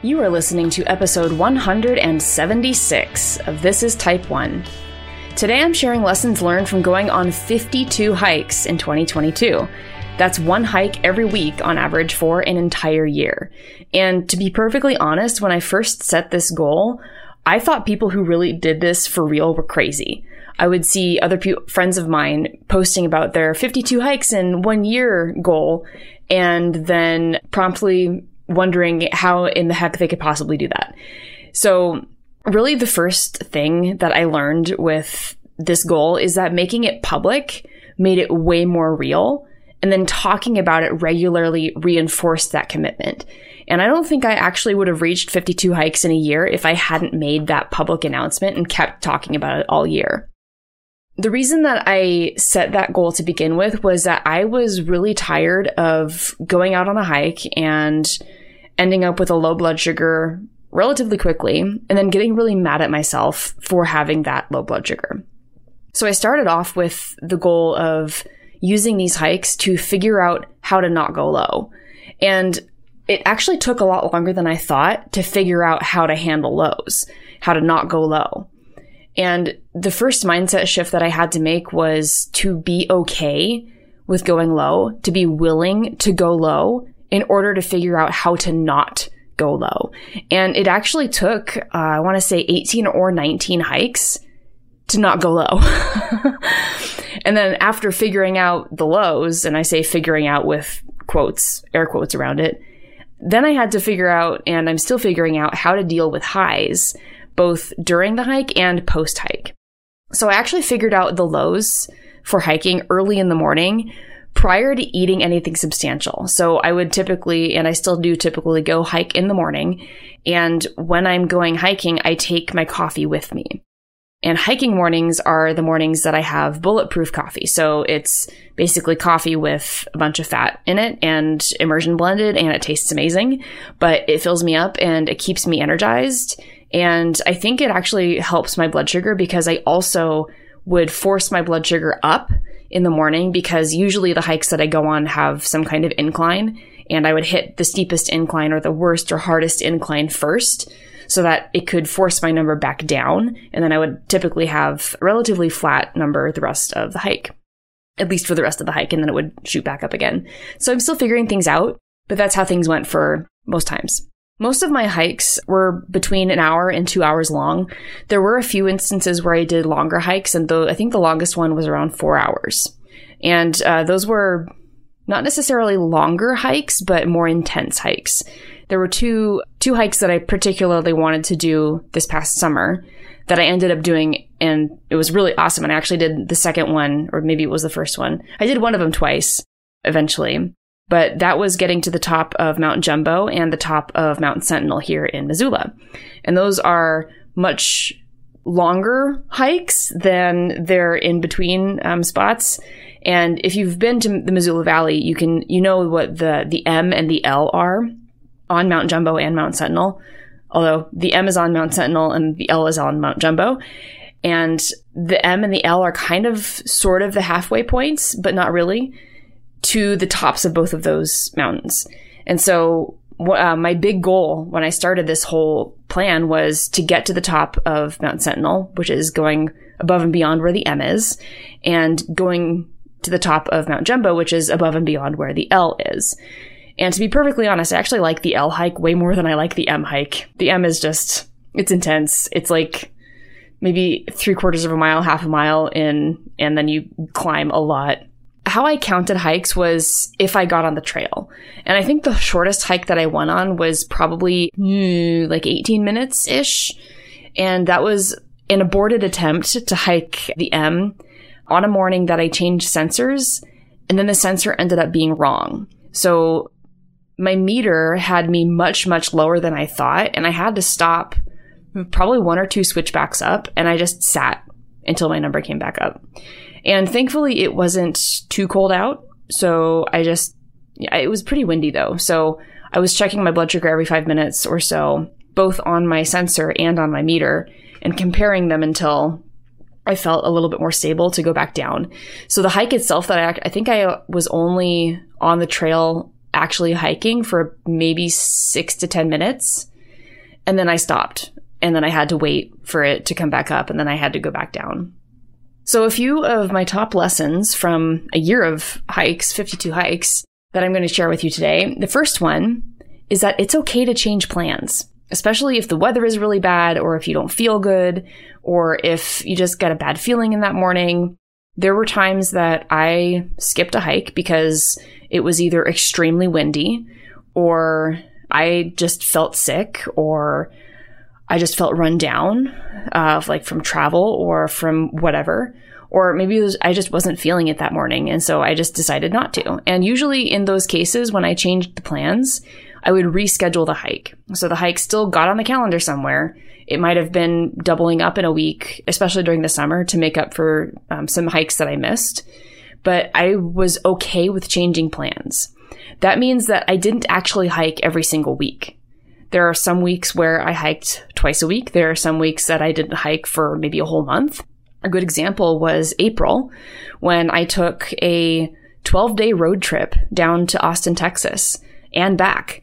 You are listening to episode 176 of This is Type 1. Today I'm sharing lessons learned from going on 52 hikes in 2022. That's one hike every week on average for an entire year. And to be perfectly honest, when I first set this goal, I thought people who really did this for real were crazy. I would see other pe- friends of mine posting about their 52 hikes in one year goal and then promptly wondering how in the heck they could possibly do that. So, really, the first thing that I learned with this goal is that making it public made it way more real. And then talking about it regularly reinforced that commitment. And I don't think I actually would have reached 52 hikes in a year if I hadn't made that public announcement and kept talking about it all year. The reason that I set that goal to begin with was that I was really tired of going out on a hike and ending up with a low blood sugar relatively quickly and then getting really mad at myself for having that low blood sugar. So I started off with the goal of using these hikes to figure out how to not go low. And it actually took a lot longer than I thought to figure out how to handle lows, how to not go low. And the first mindset shift that I had to make was to be okay with going low, to be willing to go low in order to figure out how to not go low. And it actually took, uh, I want to say 18 or 19 hikes to not go low. and then after figuring out the lows, and I say figuring out with quotes, air quotes around it, then I had to figure out, and I'm still figuring out how to deal with highs both during the hike and post hike. So I actually figured out the lows for hiking early in the morning prior to eating anything substantial. So I would typically, and I still do typically go hike in the morning. And when I'm going hiking, I take my coffee with me. And hiking mornings are the mornings that I have bulletproof coffee. So it's basically coffee with a bunch of fat in it and immersion blended, and it tastes amazing, but it fills me up and it keeps me energized and I think it actually helps my blood sugar because I also would force my blood sugar up in the morning because usually the hikes that I go on have some kind of incline and I would hit the steepest incline or the worst or hardest incline first so that it could force my number back down. And then I would typically have a relatively flat number the rest of the hike, at least for the rest of the hike. And then it would shoot back up again. So I'm still figuring things out, but that's how things went for most times. Most of my hikes were between an hour and two hours long. There were a few instances where I did longer hikes, and though I think the longest one was around four hours. And uh, those were not necessarily longer hikes, but more intense hikes. There were two two hikes that I particularly wanted to do this past summer that I ended up doing, and it was really awesome. And I actually did the second one, or maybe it was the first one. I did one of them twice eventually. But that was getting to the top of Mount Jumbo and the top of Mount Sentinel here in Missoula. And those are much longer hikes than their in between um, spots. And if you've been to the Missoula Valley, you can you know what the the M and the L are on Mount Jumbo and Mount Sentinel. Although the M is on Mount Sentinel and the L is on Mount Jumbo. And the M and the L are kind of sort of the halfway points, but not really to the tops of both of those mountains. And so uh, my big goal when I started this whole plan was to get to the top of Mount Sentinel, which is going above and beyond where the M is, and going to the top of Mount Jumbo, which is above and beyond where the L is. And to be perfectly honest, I actually like the L hike way more than I like the M hike. The M is just, it's intense. It's like maybe three quarters of a mile, half a mile in, and then you climb a lot how I counted hikes was if I got on the trail. And I think the shortest hike that I went on was probably mm, like 18 minutes ish. And that was an aborted attempt to hike the M on a morning that I changed sensors. And then the sensor ended up being wrong. So my meter had me much, much lower than I thought. And I had to stop probably one or two switchbacks up. And I just sat until my number came back up. And thankfully, it wasn't too cold out. So I just, it was pretty windy though. So I was checking my blood sugar every five minutes or so, both on my sensor and on my meter, and comparing them until I felt a little bit more stable to go back down. So the hike itself that I, I think I uh, was only on the trail actually hiking for maybe six to 10 minutes. And then I stopped. And then I had to wait for it to come back up. And then I had to go back down. So, a few of my top lessons from a year of hikes, 52 hikes, that I'm going to share with you today. The first one is that it's okay to change plans, especially if the weather is really bad or if you don't feel good or if you just get a bad feeling in that morning. There were times that I skipped a hike because it was either extremely windy or I just felt sick or I just felt run down, uh, like from travel or from whatever. Or maybe was, I just wasn't feeling it that morning. And so I just decided not to. And usually in those cases, when I changed the plans, I would reschedule the hike. So the hike still got on the calendar somewhere. It might have been doubling up in a week, especially during the summer to make up for um, some hikes that I missed. But I was okay with changing plans. That means that I didn't actually hike every single week. There are some weeks where I hiked twice a week. There are some weeks that I didn't hike for maybe a whole month. A good example was April when I took a 12 day road trip down to Austin, Texas and back.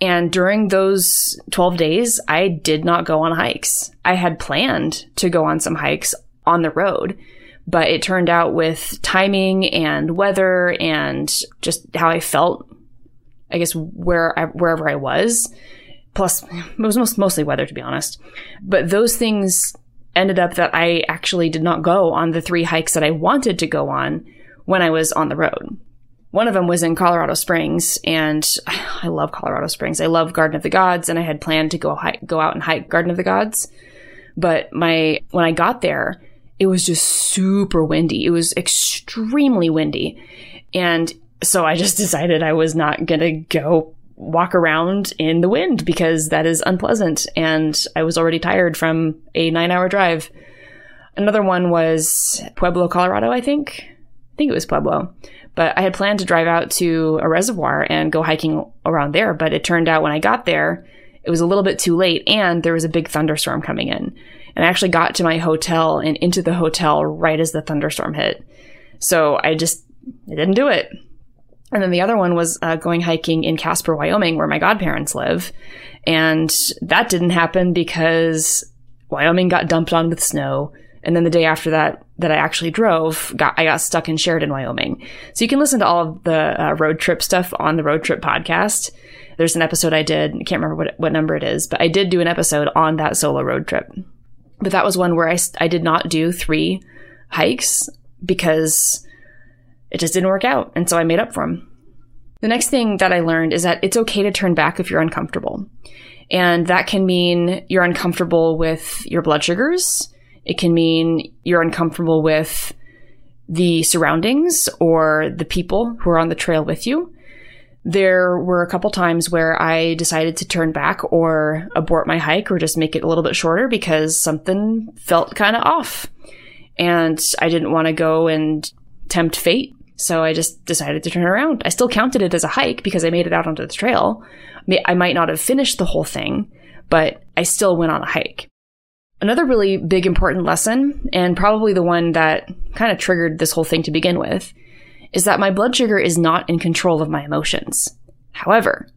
And during those 12 days, I did not go on hikes. I had planned to go on some hikes on the road, but it turned out with timing and weather and just how I felt, I guess where I, wherever I was, plus it was most, mostly weather to be honest. But those things ended up that I actually did not go on the three hikes that I wanted to go on when I was on the road. One of them was in Colorado Springs, and I love Colorado Springs. I love Garden of the Gods, and I had planned to go hike, go out and hike Garden of the Gods. But my when I got there, it was just super windy. It was extremely windy, and so I just decided I was not gonna go walk around in the wind because that is unpleasant. And I was already tired from a nine hour drive. Another one was Pueblo, Colorado, I think. I think it was Pueblo. But I had planned to drive out to a reservoir and go hiking around there. But it turned out when I got there, it was a little bit too late and there was a big thunderstorm coming in. And I actually got to my hotel and into the hotel right as the thunderstorm hit. So I just I didn't do it. And then the other one was uh, going hiking in Casper, Wyoming, where my godparents live. And that didn't happen because Wyoming got dumped on with snow. And then the day after that, that I actually drove, got I got stuck in Sheridan, Wyoming. So you can listen to all of the uh, road trip stuff on the road trip podcast. There's an episode I did. I can't remember what, what number it is, but I did do an episode on that solo road trip. But that was one where I, I did not do three hikes because it just didn't work out. And so I made up for him. The next thing that I learned is that it's okay to turn back if you're uncomfortable. And that can mean you're uncomfortable with your blood sugars. It can mean you're uncomfortable with the surroundings or the people who are on the trail with you. There were a couple times where I decided to turn back or abort my hike or just make it a little bit shorter because something felt kind of off. And I didn't want to go and tempt fate so I just decided to turn around. I still counted it as a hike because I made it out onto the trail. I might not have finished the whole thing, but I still went on a hike. Another really big important lesson, and probably the one that kind of triggered this whole thing to begin with, is that my blood sugar is not in control of my emotions. However,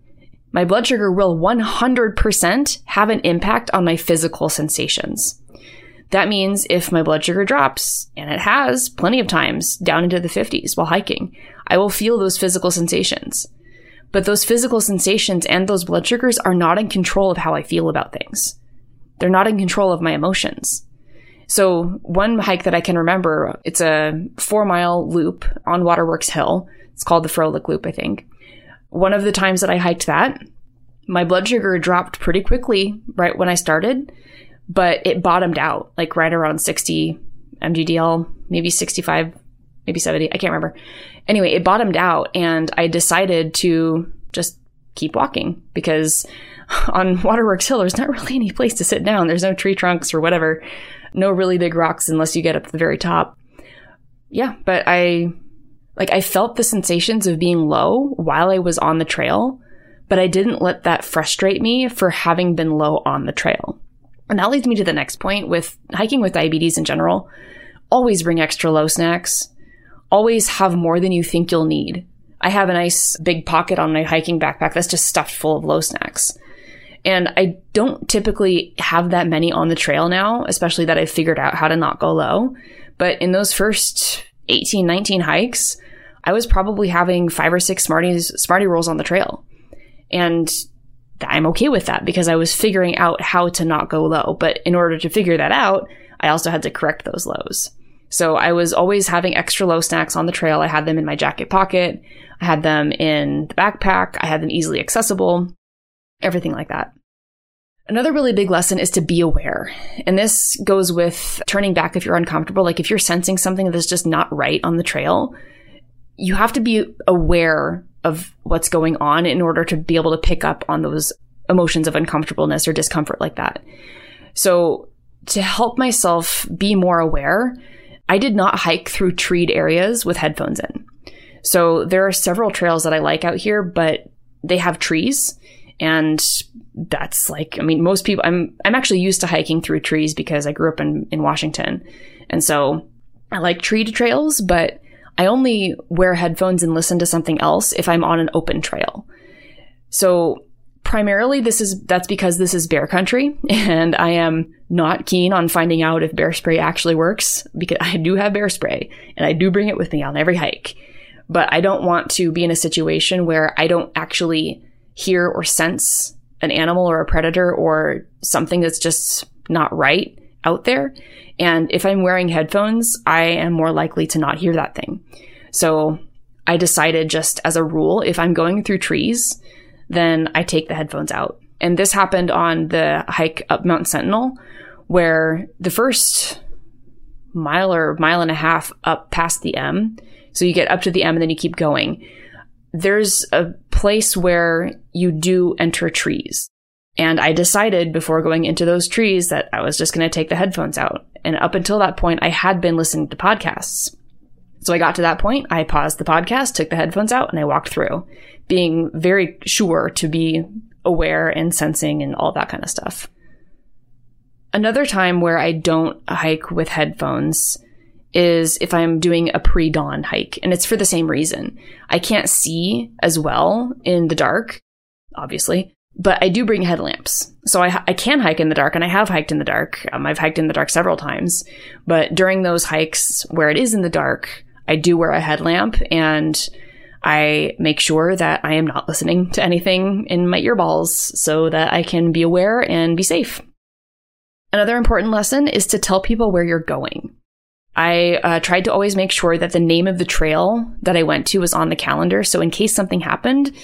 my blood sugar will 100% have an impact on my physical sensations. That means if my blood sugar drops, and it has plenty of times down into the 50s while hiking, I will feel those physical sensations. But those physical sensations and those blood sugars are not in control of how I feel about things. They're not in control of my emotions. So one hike that I can remember, it's a four mile loop on Waterworks Hill. It's called the Froelich Loop, I think. One of the times that I hiked that, my blood sugar dropped pretty quickly right when I started but it bottomed out like right around 60 mgdl, maybe 65, maybe 70. I can't remember. Anyway, it bottomed out and I decided to just keep walking because on Waterworks Hill, there's not really any place to sit down. There's no tree trunks or whatever. No really big rocks unless you get up to the very top. Yeah, but I like I felt the sensations of being low while I was on the trail, but I didn't let that frustrate me for having been low on the trail. And that leads me to the next point with hiking with diabetes in general. Always bring extra low snacks. Always have more than you think you'll need. I have a nice big pocket on my hiking backpack that's just stuffed full of low snacks. And I don't typically have that many on the trail now, especially that I've figured out how to not go low. But in those first 18, 19 hikes, I was probably having five or six Smarties, Smartie rolls on the trail. And I'm okay with that because I was figuring out how to not go low. But in order to figure that out, I also had to correct those lows. So I was always having extra low snacks on the trail. I had them in my jacket pocket. I had them in the backpack. I had them easily accessible, everything like that. Another really big lesson is to be aware. And this goes with turning back if you're uncomfortable. Like if you're sensing something that's just not right on the trail, you have to be aware of what's going on in order to be able to pick up on those emotions of uncomfortableness or discomfort like that. So to help myself be more aware, I did not hike through treed areas with headphones in. So there are several trails that I like out here, but they have trees and that's like I mean most people I'm I'm actually used to hiking through trees because I grew up in in Washington. And so I like tree trails, but I only wear headphones and listen to something else if I'm on an open trail. So primarily this is that's because this is bear country and I am not keen on finding out if bear spray actually works because I do have bear spray and I do bring it with me on every hike. But I don't want to be in a situation where I don't actually hear or sense an animal or a predator or something that's just not right out there. And if I'm wearing headphones, I am more likely to not hear that thing. So I decided just as a rule, if I'm going through trees, then I take the headphones out. And this happened on the hike up Mount Sentinel, where the first mile or mile and a half up past the M, so you get up to the M and then you keep going. There's a place where you do enter trees. And I decided before going into those trees that I was just going to take the headphones out. And up until that point, I had been listening to podcasts. So I got to that point, I paused the podcast, took the headphones out, and I walked through, being very sure to be aware and sensing and all that kind of stuff. Another time where I don't hike with headphones is if I'm doing a pre dawn hike, and it's for the same reason. I can't see as well in the dark, obviously, but I do bring headlamps. So I, I can hike in the dark, and I have hiked in the dark. Um, I've hiked in the dark several times, but during those hikes where it is in the dark, I do wear a headlamp and I make sure that I am not listening to anything in my earballs so that I can be aware and be safe. Another important lesson is to tell people where you're going. I uh, tried to always make sure that the name of the trail that I went to was on the calendar. So in case something happened,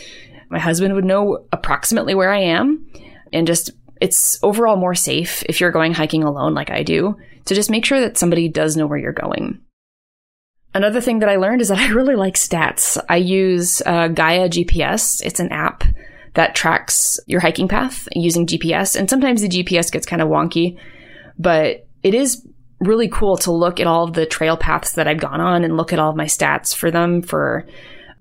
my husband would know approximately where I am. And just, it's overall more safe if you're going hiking alone like I do to just make sure that somebody does know where you're going. Another thing that I learned is that I really like stats. I use uh, Gaia GPS. It's an app that tracks your hiking path using GPS. And sometimes the GPS gets kind of wonky, but it is really cool to look at all of the trail paths that I've gone on and look at all of my stats for them for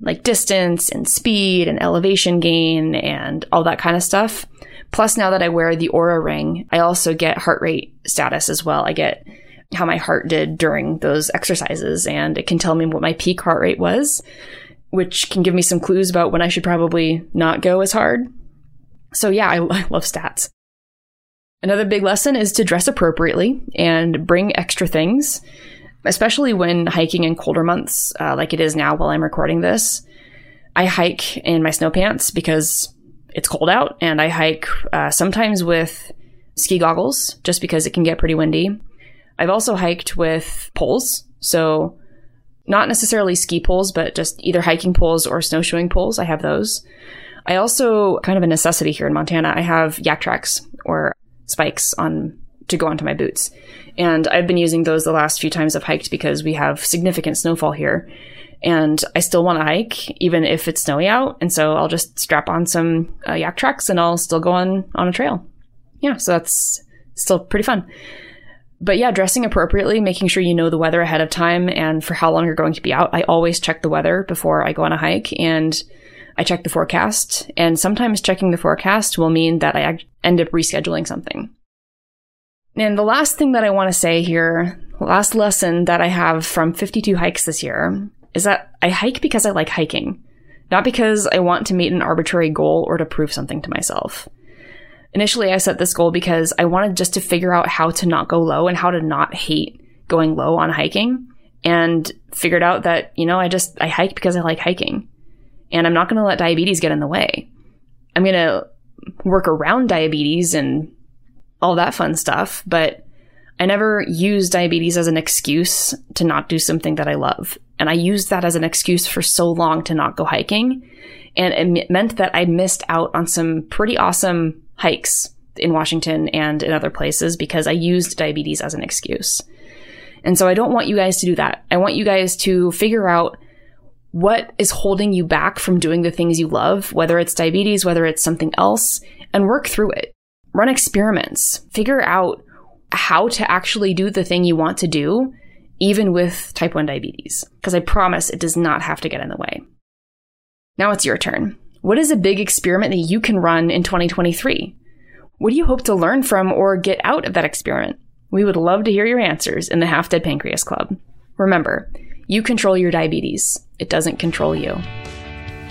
like distance and speed and elevation gain and all that kind of stuff. Plus, now that I wear the Oura ring, I also get heart rate status as well. I get how my heart did during those exercises, and it can tell me what my peak heart rate was, which can give me some clues about when I should probably not go as hard. So, yeah, I, I love stats. Another big lesson is to dress appropriately and bring extra things, especially when hiking in colder months, uh, like it is now while I'm recording this. I hike in my snow pants because it's cold out, and I hike uh, sometimes with ski goggles just because it can get pretty windy. I've also hiked with poles. So not necessarily ski poles, but just either hiking poles or snowshoeing poles. I have those. I also kind of a necessity here in Montana. I have Yaktrax or spikes on to go onto my boots. And I've been using those the last few times I've hiked because we have significant snowfall here. And I still want to hike even if it's snowy out. And so I'll just strap on some uh, tracks and I'll still go on on a trail. Yeah, so that's still pretty fun but yeah, dressing appropriately, making sure you know the weather ahead of time and for how long you're going to be out. I always check the weather before I go on a hike and I check the forecast. And sometimes checking the forecast will mean that I end up rescheduling something. And the last thing that I want to say here, last lesson that I have from 52 hikes this year is that I hike because I like hiking, not because I want to meet an arbitrary goal or to prove something to myself. Initially, I set this goal because I wanted just to figure out how to not go low and how to not hate going low on hiking and figured out that, you know, I just, I hike because I like hiking and I'm not going to let diabetes get in the way. I'm going to work around diabetes and all that fun stuff, but I never use diabetes as an excuse to not do something that I love. And I used that as an excuse for so long to not go hiking. And it meant that I missed out on some pretty awesome hikes in Washington and in other places because I used diabetes as an excuse. And so I don't want you guys to do that. I want you guys to figure out what is holding you back from doing the things you love, whether it's diabetes, whether it's something else, and work through it. Run experiments. Figure out how to actually do the thing you want to do, even with type 1 diabetes. Because I promise it does not have to get in the way. Now it's your turn. What is a big experiment that you can run in 2023? What do you hope to learn from or get out of that experiment? We would love to hear your answers in the Half Dead Pancreas Club. Remember, you control your diabetes, it doesn't control you.